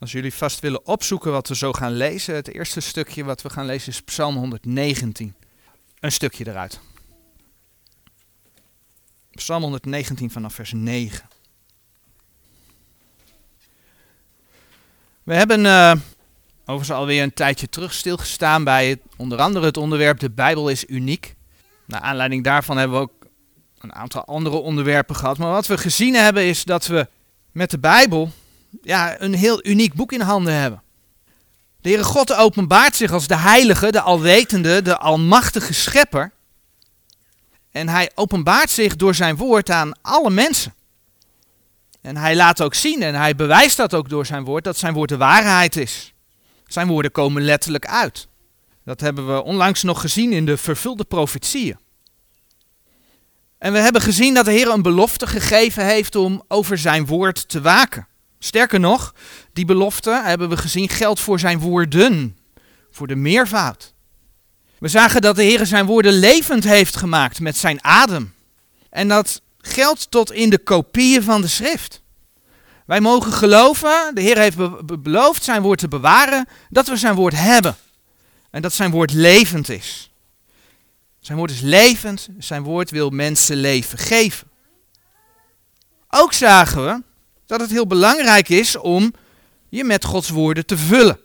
Als jullie vast willen opzoeken wat we zo gaan lezen, het eerste stukje wat we gaan lezen is Psalm 119. Een stukje eruit. Psalm 119 vanaf vers 9. We hebben uh, overigens alweer een tijdje terug stilgestaan bij het, onder andere het onderwerp de Bijbel is uniek. Naar aanleiding daarvan hebben we ook een aantal andere onderwerpen gehad. Maar wat we gezien hebben is dat we met de Bijbel ja, een heel uniek boek in handen hebben. De Heere God openbaart zich als de heilige, de alwetende, de almachtige schepper. En hij openbaart zich door zijn woord aan alle mensen. En hij laat ook zien en hij bewijst dat ook door zijn woord, dat zijn woord de waarheid is. Zijn woorden komen letterlijk uit. Dat hebben we onlangs nog gezien in de vervulde profetieën. En we hebben gezien dat de Heer een belofte gegeven heeft om over zijn woord te waken. Sterker nog, die belofte, hebben we gezien, geldt voor zijn woorden, voor de meervoud. We zagen dat de Heer zijn woorden levend heeft gemaakt met zijn adem. En dat geldt tot in de kopieën van de schrift. Wij mogen geloven, de Heer heeft beloofd zijn woord te bewaren, dat we zijn woord hebben. En dat zijn woord levend is. Zijn woord is levend, zijn woord wil mensen leven geven. Ook zagen we dat het heel belangrijk is om je met Gods woorden te vullen.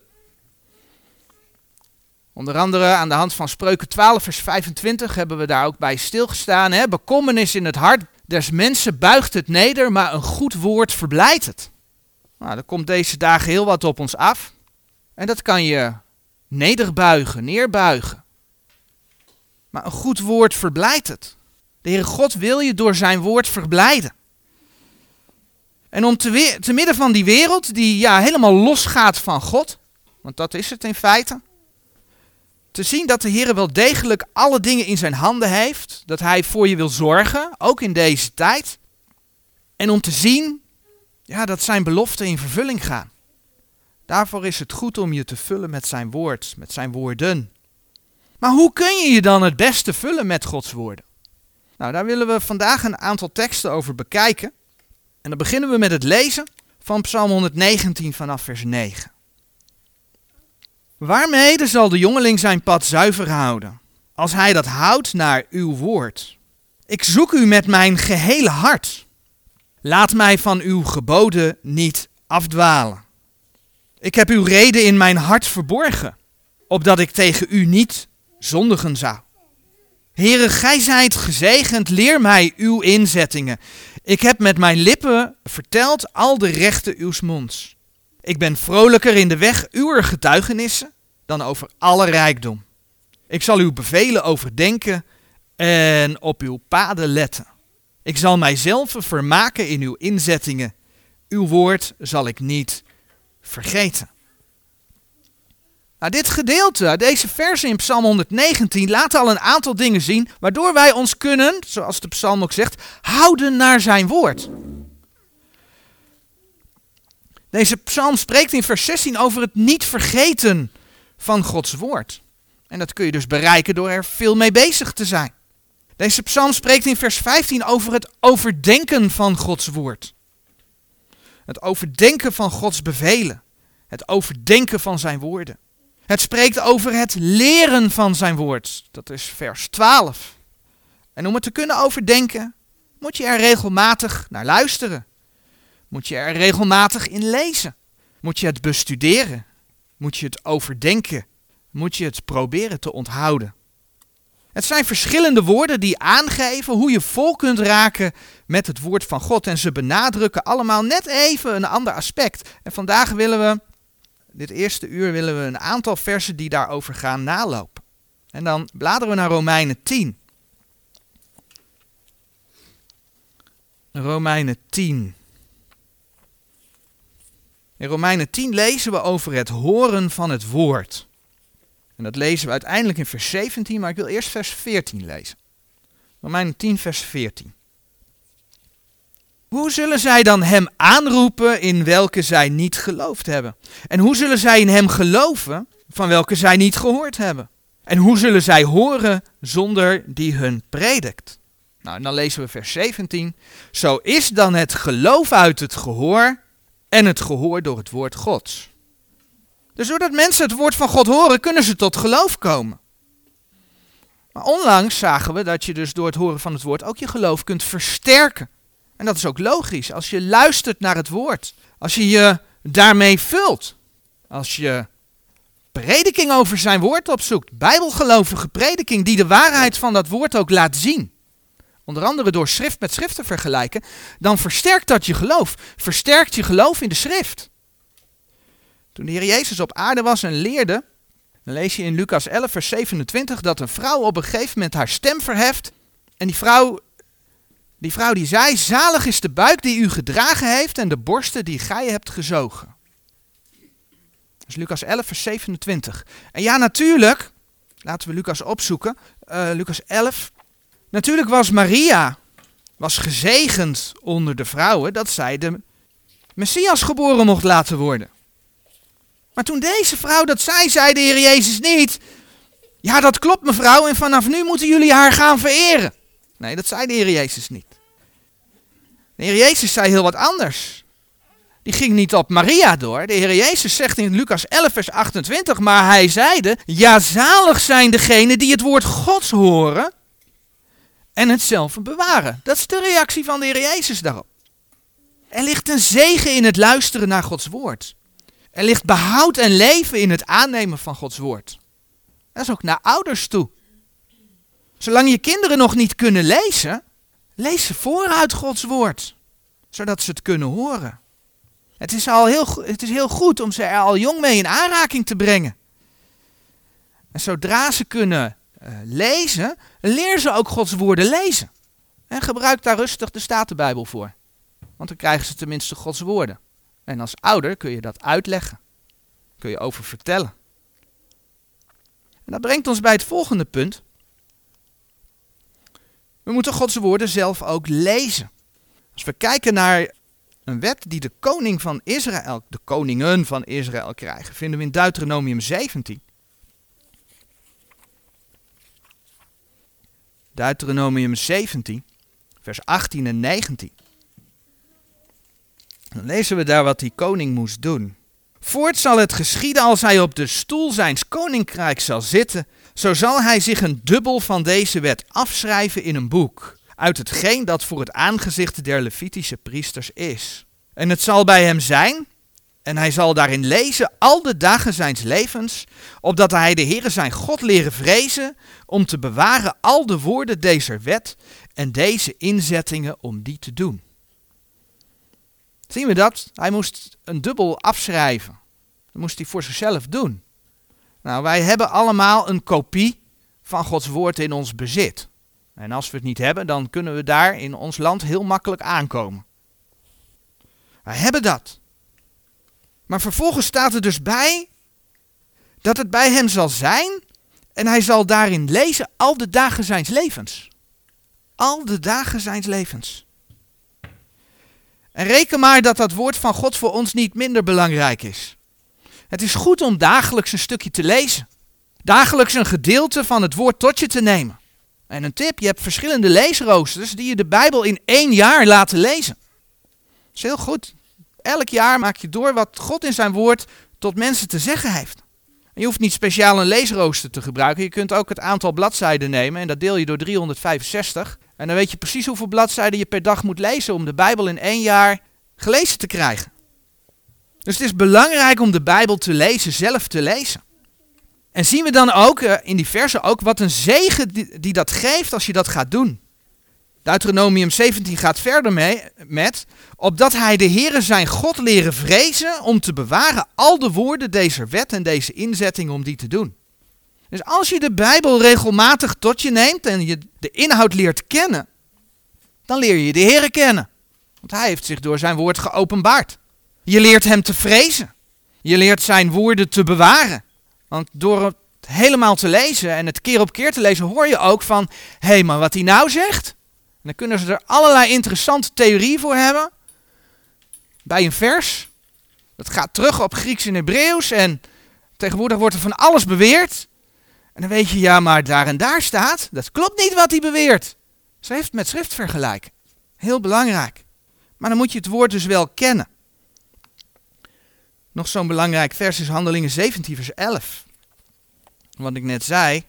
Onder andere aan de hand van Spreuken 12, vers 25 hebben we daar ook bij stilgestaan. Hè? Bekommernis in het hart des mensen buigt het neder, maar een goed woord verblijdt het. Nou, er komt deze dagen heel wat op ons af. En dat kan je nederbuigen, neerbuigen. Maar een goed woord verblijdt het. De Heere God wil je door zijn woord verblijden. En om te, te midden van die wereld die ja, helemaal losgaat van God, want dat is het in feite, te zien dat de Heer wel degelijk alle dingen in zijn handen heeft, dat Hij voor je wil zorgen, ook in deze tijd. En om te zien ja, dat zijn beloften in vervulling gaan. Daarvoor is het goed om je te vullen met zijn woord, met zijn woorden. Maar hoe kun je je dan het beste vullen met Gods woorden? Nou, daar willen we vandaag een aantal teksten over bekijken. En dan beginnen we met het lezen van Psalm 119 vanaf vers 9. Waarmede zal de jongeling zijn pad zuiver houden, als hij dat houdt naar uw woord? Ik zoek u met mijn gehele hart. Laat mij van uw geboden niet afdwalen. Ik heb uw reden in mijn hart verborgen, opdat ik tegen u niet zondigen zou. Heere, gij zijt gezegend, leer mij uw inzettingen. Ik heb met mijn lippen verteld al de rechten uws monds. Ik ben vrolijker in de weg uwer getuigenissen dan over alle rijkdom. Ik zal uw bevelen overdenken en op uw paden letten. Ik zal mijzelf vermaken in uw inzettingen. Uw woord zal ik niet vergeten. Nou, dit gedeelte, deze versen in Psalm 119, laten al een aantal dingen zien, waardoor wij ons kunnen, zoals de psalm ook zegt, houden naar zijn woord. Deze psalm spreekt in vers 16 over het niet vergeten van Gods woord. En dat kun je dus bereiken door er veel mee bezig te zijn. Deze psalm spreekt in vers 15 over het overdenken van Gods woord. Het overdenken van Gods bevelen. Het overdenken van zijn woorden. Het spreekt over het leren van zijn woord. Dat is vers 12. En om het te kunnen overdenken, moet je er regelmatig naar luisteren. Moet je er regelmatig in lezen. Moet je het bestuderen. Moet je het overdenken. Moet je het proberen te onthouden. Het zijn verschillende woorden die aangeven hoe je vol kunt raken met het woord van God. En ze benadrukken allemaal net even een ander aspect. En vandaag willen we dit eerste uur willen we een aantal versen die daarover gaan nalopen. En dan bladeren we naar Romeinen 10. Romeinen 10. In Romeinen 10 lezen we over het horen van het woord. En dat lezen we uiteindelijk in vers 17, maar ik wil eerst vers 14 lezen. Romeinen 10, vers 14. Hoe zullen zij dan hem aanroepen in welke zij niet geloofd hebben? En hoe zullen zij in hem geloven van welke zij niet gehoord hebben? En hoe zullen zij horen zonder die hun predikt? Nou, en dan lezen we vers 17. Zo is dan het geloof uit het gehoor en het gehoor door het woord Gods. Dus doordat mensen het woord van God horen, kunnen ze tot geloof komen. Maar onlangs zagen we dat je dus door het horen van het woord ook je geloof kunt versterken. En dat is ook logisch. Als je luistert naar het woord, als je je daarmee vult, als je prediking over zijn woord opzoekt, bijbelgelovige prediking die de waarheid van dat woord ook laat zien, onder andere door schrift met schrift te vergelijken, dan versterkt dat je geloof. Versterkt je geloof in de schrift. Toen de Heer Jezus op aarde was en leerde, dan lees je in Lucas 11, vers 27 dat een vrouw op een gegeven moment haar stem verheft. En die vrouw, die vrouw die zei, zalig is de buik die u gedragen heeft en de borsten die gij hebt gezogen. Dat is Lucas 11, vers 27. En ja, natuurlijk, laten we Lucas opzoeken, uh, Lucas 11. Natuurlijk was Maria, was gezegend onder de vrouwen dat zij de Messias geboren mocht laten worden. Maar toen deze vrouw dat zei, zei de Heer Jezus niet. Ja, dat klopt mevrouw en vanaf nu moeten jullie haar gaan vereren. Nee, dat zei de Heer Jezus niet. De Heer Jezus zei heel wat anders. Die ging niet op Maria door. De Heer Jezus zegt in Lucas 11, vers 28, maar hij zeide, ja zalig zijn degenen die het woord Gods horen en het zelf bewaren. Dat is de reactie van de Heer Jezus daarop. Er ligt een zegen in het luisteren naar Gods woord. Er ligt behoud en leven in het aannemen van Gods woord. Dat is ook naar ouders toe. Zolang je kinderen nog niet kunnen lezen, lees ze vooruit Gods woord, zodat ze het kunnen horen. Het is, al heel, het is heel goed om ze er al jong mee in aanraking te brengen. En zodra ze kunnen uh, lezen, leer ze ook Gods woorden lezen. En gebruik daar rustig de Statenbijbel voor. Want dan krijgen ze tenminste Gods woorden. En als ouder kun je dat uitleggen. Kun je over vertellen. En dat brengt ons bij het volgende punt. We moeten Gods woorden zelf ook lezen. Als we kijken naar een wet die de koning van Israël, de koningen van Israël krijgen, vinden we in Deuteronomium 17. Deuteronomium 17, vers 18 en 19. Dan lezen we daar wat die koning moest doen. Voort zal het geschieden als hij op de stoel zijns koninkrijk zal zitten, zo zal hij zich een dubbel van deze wet afschrijven in een boek, uit hetgeen dat voor het aangezicht der Levitische priesters is. En het zal bij hem zijn, en hij zal daarin lezen al de dagen zijns levens, opdat hij de Heere zijn God leren vrezen, om te bewaren al de woorden deze wet en deze inzettingen om die te doen. Zien we dat? Hij moest een dubbel afschrijven. Dat moest hij voor zichzelf doen. Nou, wij hebben allemaal een kopie van Gods woord in ons bezit. En als we het niet hebben, dan kunnen we daar in ons land heel makkelijk aankomen. Wij hebben dat. Maar vervolgens staat er dus bij dat het bij hem zal zijn en hij zal daarin lezen al de dagen zijns levens. Al de dagen zijns levens. En reken maar dat dat woord van God voor ons niet minder belangrijk is. Het is goed om dagelijks een stukje te lezen. Dagelijks een gedeelte van het woord tot je te nemen. En een tip, je hebt verschillende leesroosters die je de Bijbel in één jaar laten lezen. Dat is heel goed. Elk jaar maak je door wat God in zijn woord tot mensen te zeggen heeft. Je hoeft niet speciaal een leesrooster te gebruiken. Je kunt ook het aantal bladzijden nemen en dat deel je door 365. En dan weet je precies hoeveel bladzijden je per dag moet lezen om de Bijbel in één jaar gelezen te krijgen. Dus het is belangrijk om de Bijbel te lezen, zelf te lezen. En zien we dan ook uh, in die versen ook wat een zegen die, dat geeft als je dat gaat doen. Deuteronomium 17 gaat verder mee met, opdat hij de Heere zijn God leren vrezen om te bewaren al de woorden deze wet en deze inzetting om die te doen. Dus als je de Bijbel regelmatig tot je neemt en je de inhoud leert kennen, dan leer je de Heer kennen. Want hij heeft zich door zijn woord geopenbaard. Je leert hem te vrezen. Je leert zijn woorden te bewaren. Want door het helemaal te lezen en het keer op keer te lezen, hoor je ook van, hé, hey, maar wat hij nou zegt. En dan kunnen ze er allerlei interessante theorieën voor hebben. Bij een vers. Dat gaat terug op Grieks en Hebreeuws en tegenwoordig wordt er van alles beweerd. En dan weet je, ja, maar daar en daar staat, dat klopt niet wat hij beweert. Ze heeft met schrift vergelijken. Heel belangrijk. Maar dan moet je het woord dus wel kennen. Nog zo'n belangrijk vers is Handelingen 17, vers 11. Wat ik net zei.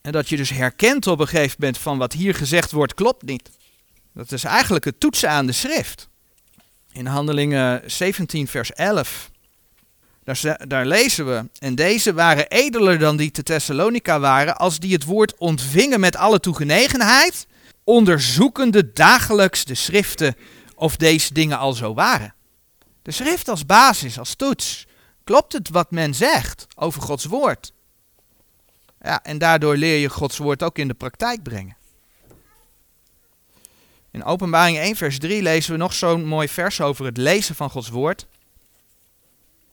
En dat je dus herkent op een gegeven moment van wat hier gezegd wordt klopt niet. Dat is eigenlijk het toetsen aan de schrift. In Handelingen 17, vers 11. Daar, daar, lezen we. En deze waren edeler dan die te Thessalonica waren, als die het woord ontvingen met alle toegenegenheid, onderzoekende dagelijks de schriften of deze dingen al zo waren. De schrift als basis, als toets. Klopt het wat men zegt over Gods woord? Ja, en daardoor leer je Gods woord ook in de praktijk brengen. In Openbaring 1, vers 3 lezen we nog zo'n mooi vers over het lezen van Gods woord.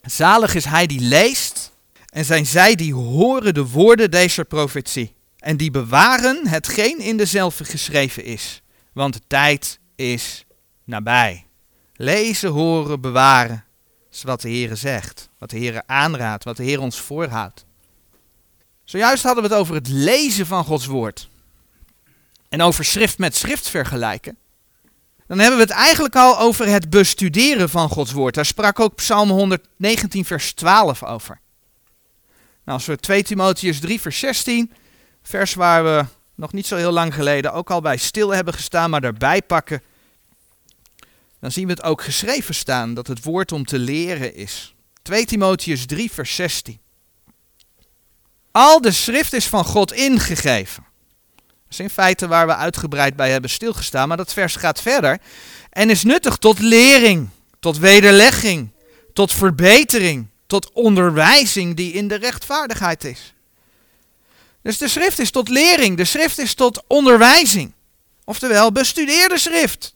Zalig is hij die leest en zijn zij die horen de woorden deze profetie en die bewaren hetgeen in dezelfde geschreven is, want de tijd is nabij. Lezen, horen, bewaren is wat de Heer zegt, wat de Heer aanraadt, wat de Heer ons voorhoudt. Zojuist hadden we het over het lezen van Gods woord en over schrift met schrift vergelijken. Dan hebben we het eigenlijk al over het bestuderen van Gods woord. Daar sprak ook Psalm 119, vers 12 over. Nou, als we 2 Timotheus 3, vers 16, vers waar we nog niet zo heel lang geleden ook al bij stil hebben gestaan, maar daarbij pakken, dan zien we het ook geschreven staan dat het woord om te leren is. 2 Timotheus 3, vers 16. Al de schrift is van God ingegeven. Dat is in feite waar we uitgebreid bij hebben stilgestaan, maar dat vers gaat verder. En is nuttig tot lering, tot wederlegging, tot verbetering, tot onderwijzing die in de rechtvaardigheid is. Dus de schrift is tot lering, de schrift is tot onderwijzing. Oftewel, bestudeer de schrift.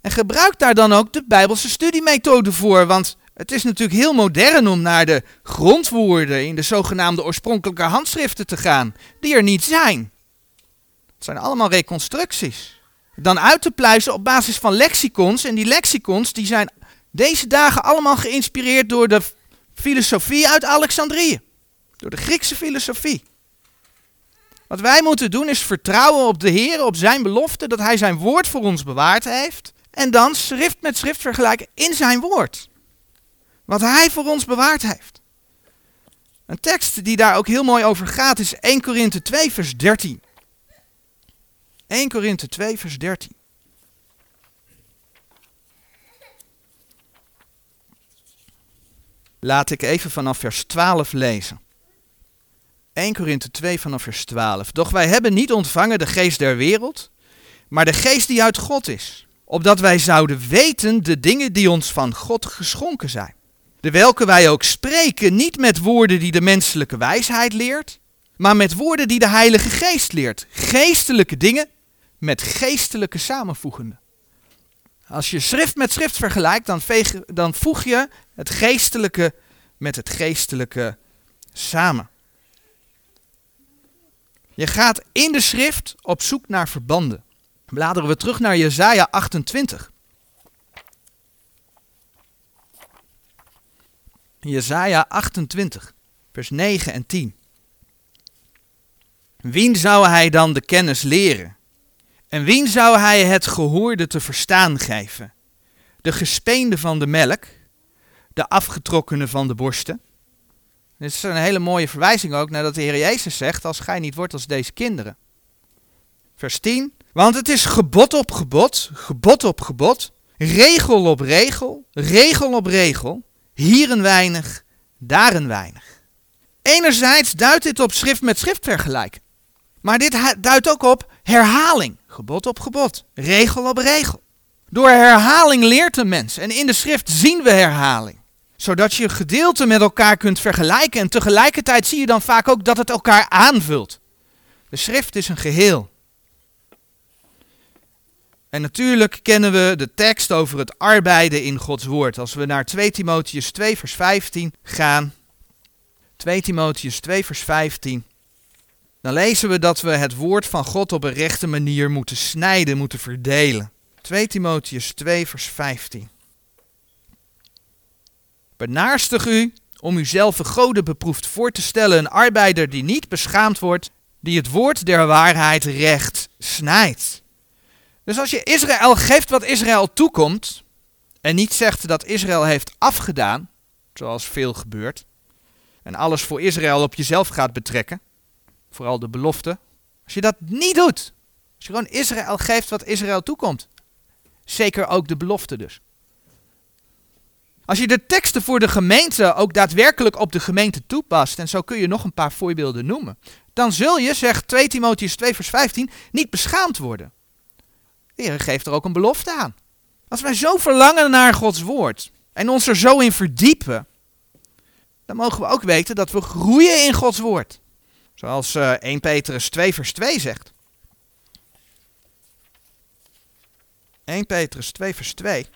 En gebruik daar dan ook de Bijbelse studiemethode voor, want het is natuurlijk heel modern om naar de grondwoorden in de zogenaamde oorspronkelijke handschriften te gaan, die er niet zijn. Het zijn allemaal reconstructies. Dan uit te pluizen op basis van lexicons. En die lexicons die zijn deze dagen allemaal geïnspireerd door de filosofie uit Alexandrië. Door de Griekse filosofie. Wat wij moeten doen is vertrouwen op de Heer, op zijn belofte, dat hij zijn woord voor ons bewaard heeft. En dan schrift met schrift vergelijken in zijn woord. Wat hij voor ons bewaard heeft. Een tekst die daar ook heel mooi over gaat is 1 Korinthe 2 vers 13. 1 Korinthe 2 vers 13. Laat ik even vanaf vers 12 lezen. 1 Korinthe 2 vanaf vers 12. Doch wij hebben niet ontvangen de geest der wereld, maar de geest die uit God is, opdat wij zouden weten de dingen die ons van God geschonken zijn. De welke wij ook spreken, niet met woorden die de menselijke wijsheid leert, maar met woorden die de Heilige Geest leert. Geestelijke dingen met geestelijke samenvoegende. Als je schrift met schrift vergelijkt, dan, dan voeg je het geestelijke met het geestelijke samen. Je gaat in de schrift op zoek naar verbanden. Bladeren we terug naar Jesaja 28. Jesaja 28, vers 9 en 10. Wien zou hij dan de kennis leren? En wien zou hij het gehoorde te verstaan geven? De gespeende van de melk, de afgetrokkene van de borsten. Dit is een hele mooie verwijzing ook naar dat de Heer Jezus zegt, als gij niet wordt als deze kinderen. Vers 10, want het is gebod op gebod, gebod op gebod, regel op regel, regel op regel, hier een weinig, daar een weinig. Enerzijds duidt dit op schrift met schrift vergelijken. Maar dit duidt ook op herhaling. Gebod op gebod, regel op regel. Door herhaling leert een mens. En in de schrift zien we herhaling. Zodat je gedeelten met elkaar kunt vergelijken. En tegelijkertijd zie je dan vaak ook dat het elkaar aanvult. De schrift is een geheel. En natuurlijk kennen we de tekst over het arbeiden in Gods woord. Als we naar 2 Timotheus 2 vers 15 gaan. 2 Timotheus 2 vers 15. Dan lezen we dat we het woord van God op een rechte manier moeten snijden, moeten verdelen. 2 Timotheus 2 vers 15. Benaarstig u om uzelf een goden beproefd voor te stellen, een arbeider die niet beschaamd wordt, die het woord der waarheid recht snijdt. Dus als je Israël geeft wat Israël toekomt, En niet zegt dat Israël heeft afgedaan, zoals veel gebeurt, en alles voor Israël op jezelf gaat betrekken, vooral de belofte. Als je dat niet doet, als je gewoon Israël geeft wat Israël toekomt, zeker ook de belofte dus. Als je de teksten voor de gemeente ook daadwerkelijk op de gemeente toepast, en zo kun je nog een paar voorbeelden noemen, dan zul je, zegt 2 Timotheus 2 vers 15, niet beschaamd worden. De Heer geeft er ook een belofte aan. Als wij zo verlangen naar Gods woord en ons er zo in verdiepen, dan mogen we ook weten dat we groeien in Gods woord. Zoals 1 eh, Petrus 2 vers 2 zegt. 1 Petrus 2 vers 2.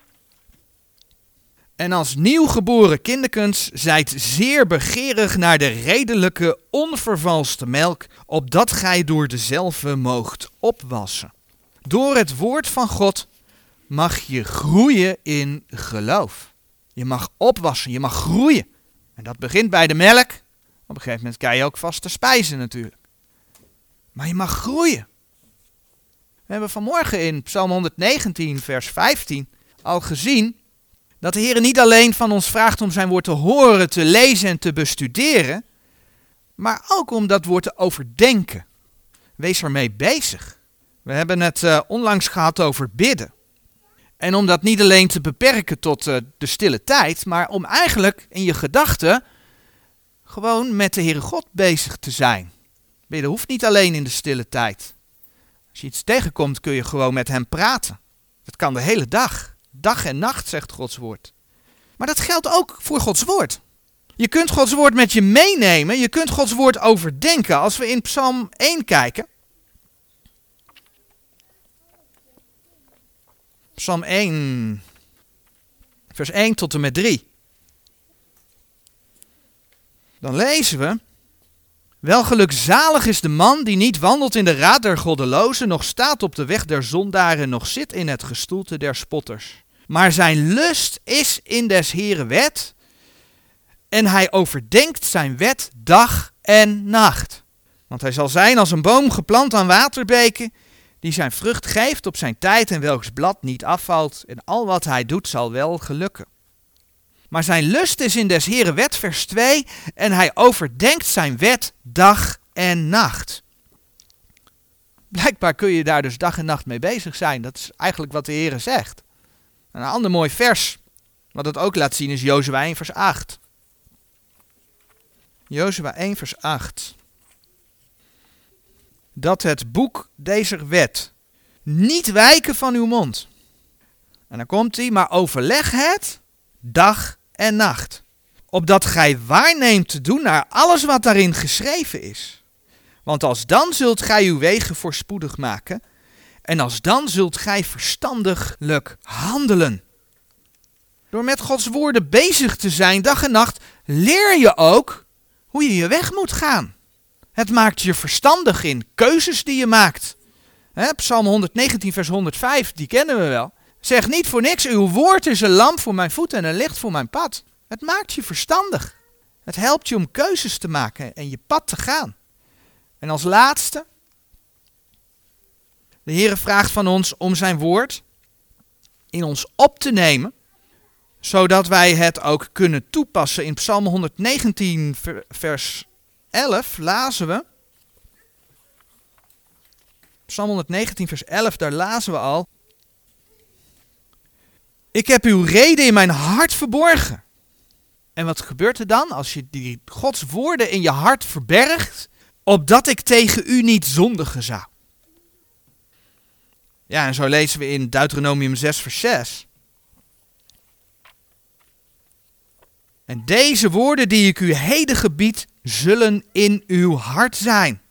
En als nieuwgeboren kinderkens zijt zeer begeerig naar de redelijke, onvervalste melk, opdat gij door dezelfde moogt opwassen. Door het woord van God mag je groeien in geloof. Je mag opwassen, je mag groeien. En dat begint bij de melk. Op een gegeven moment kan je ook vaste spijzen natuurlijk. Maar je mag groeien. We hebben vanmorgen in Psalm 119, vers 15 al gezien dat de Heer niet alleen van ons vraagt om zijn woord te horen, te lezen en te bestuderen, maar ook om dat woord te overdenken. Wees ermee bezig. We hebben het uh, onlangs gehad over bidden. En om dat niet alleen te beperken tot uh, de stille tijd, maar om eigenlijk in je gedachten gewoon met de Heere God bezig te zijn. Bidden hoeft niet alleen in de stille tijd. Als je iets tegenkomt kun je gewoon met hem praten. Dat kan de hele dag. Dag en nacht, zegt Gods woord. Maar dat geldt ook voor Gods woord. Je kunt Gods woord met je meenemen, je kunt Gods woord overdenken. Als we in Psalm 1 kijken. Psalm 1, vers 1 tot en met 3. Dan lezen we. Wel gelukzalig is de man die niet wandelt in de raad der goddelozen, nog staat op de weg der zondaren, nog zit in het gestoelte der spotters. Maar zijn lust is in des Heren wet. En hij overdenkt zijn wet dag en nacht. Want hij zal zijn als een boom geplant aan waterbeken, die zijn vrucht geeft op zijn tijd en welks blad niet afvalt. En al wat hij doet zal wel gelukken. Maar zijn lust is in des Heren wet, vers 2, en hij overdenkt zijn wet dag en nacht. Blijkbaar kun je daar dus dag en nacht mee bezig zijn. Dat is eigenlijk wat de Heer zegt. Een ander mooi vers, wat het ook laat zien, is Jozua 1 vers 8. Jozua 1 vers 8. Dat het boek deze wet niet wijken van uw mond. En dan komt hij, maar overleg het dag en nacht. Opdat gij waarneemt te doen naar alles wat daarin geschreven is. Want als dan zult gij uw wegen voorspoedig maken en als dan zult gij verstandiglijk handelen. Door met Gods woorden bezig te zijn dag en nacht, leer je ook hoe je je weg moet gaan. Het maakt je verstandig in keuzes die je maakt. Psalm 119, vers 105, die kennen we wel. Zeg niet voor niks, uw woord is een lamp voor mijn voeten en een licht voor mijn pad. Het maakt je verstandig. Het helpt je om keuzes te maken en je pad te gaan. En als laatste, de Heer vraagt van ons om zijn woord in ons op te nemen, zodat wij het ook kunnen toepassen. In Psalm 119, vers 11 lazen we. Psalm 119, vers 11, daar lazen we al. Ik heb uw reden in mijn hart verborgen. En wat gebeurt er dan als je die Gods woorden in je hart verbergt, opdat ik tegen u niet zondigen zou? Ja, en zo lezen we in Deuteronomium 6, vers 6. En deze woorden die ik u heden gebied, zullen in uw hart zijn.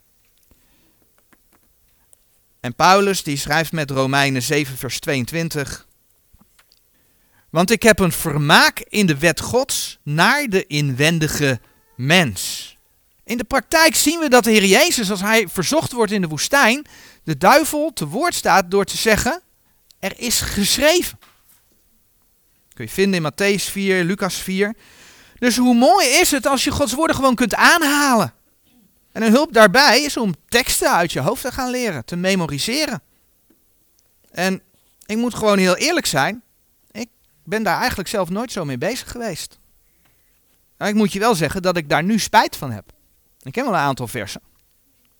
En Paulus die schrijft met Romeinen 7, vers 22. Want ik heb een vermaak in de wet Gods naar de inwendige mens. In de praktijk zien we dat de Heer Jezus, als hij verzocht wordt in de woestijn, de duivel te woord staat door te zeggen: Er is geschreven. Kun je vinden in Matthäus 4, Lucas 4. Dus hoe mooi is het als je Gods woorden gewoon kunt aanhalen? En een hulp daarbij is om teksten uit je hoofd te gaan leren, te memoriseren. En ik moet gewoon heel eerlijk zijn. Ik ben daar eigenlijk zelf nooit zo mee bezig geweest. Nou, ik moet je wel zeggen dat ik daar nu spijt van heb. Ik ken wel een aantal versen.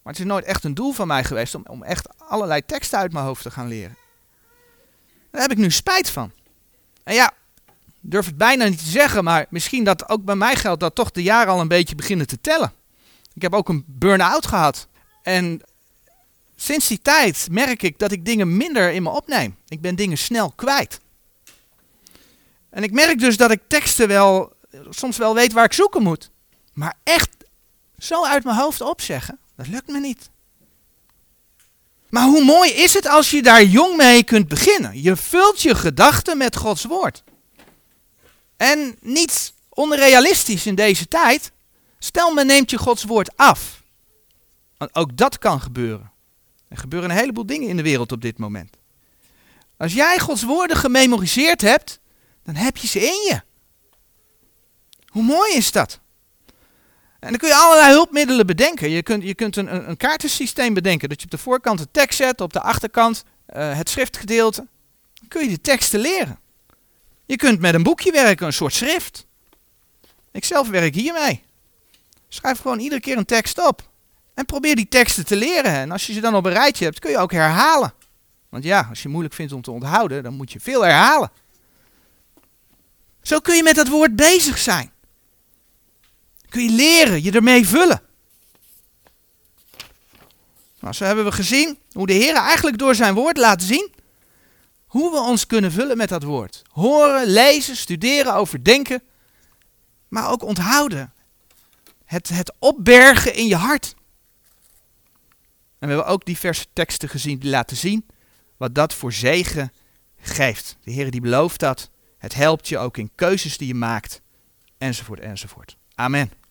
Maar het is nooit echt een doel van mij geweest om, om echt allerlei teksten uit mijn hoofd te gaan leren. Daar heb ik nu spijt van. En ja, durf het bijna niet te zeggen, maar misschien dat ook bij mij geldt dat toch de jaren al een beetje beginnen te tellen. Ik heb ook een burn-out gehad. En sinds die tijd merk ik dat ik dingen minder in me opneem. Ik ben dingen snel kwijt. En ik merk dus dat ik teksten wel, soms wel weet waar ik zoeken moet. Maar echt zo uit mijn hoofd opzeggen, dat lukt me niet. Maar hoe mooi is het als je daar jong mee kunt beginnen? Je vult je gedachten met Gods woord. En niet onrealistisch in deze tijd. Stel, men neemt je Gods woord af. Want ook dat kan gebeuren. Er gebeuren een heleboel dingen in de wereld op dit moment. Als jij Gods woorden gememoriseerd hebt, dan heb je ze in je. Hoe mooi is dat? En dan kun je allerlei hulpmiddelen bedenken. Je kunt, je kunt een, een kaartensysteem bedenken. Dat je op de voorkant de tekst zet, op de achterkant uh, het schriftgedeelte. Dan kun je de teksten leren. Je kunt met een boekje werken, een soort schrift. Ik zelf werk hiermee. Schrijf gewoon iedere keer een tekst op. En probeer die teksten te leren. En als je ze dan op een rijtje hebt, kun je ook herhalen. Want ja, als je moeilijk vindt om te onthouden, dan moet je veel herhalen. Zo kun je met dat woord bezig zijn. Kun je leren, je ermee vullen. Nou, zo hebben we gezien hoe de Heer eigenlijk door zijn woord laat zien hoe we ons kunnen vullen met dat woord. Horen, lezen, studeren, overdenken, maar ook onthouden. Het, het opbergen in je hart. En we hebben ook diverse teksten gezien die laten zien wat dat voor zegen geeft. De Heer die belooft dat. Het helpt je ook in keuzes die je maakt. Enzovoort, enzovoort. Amen.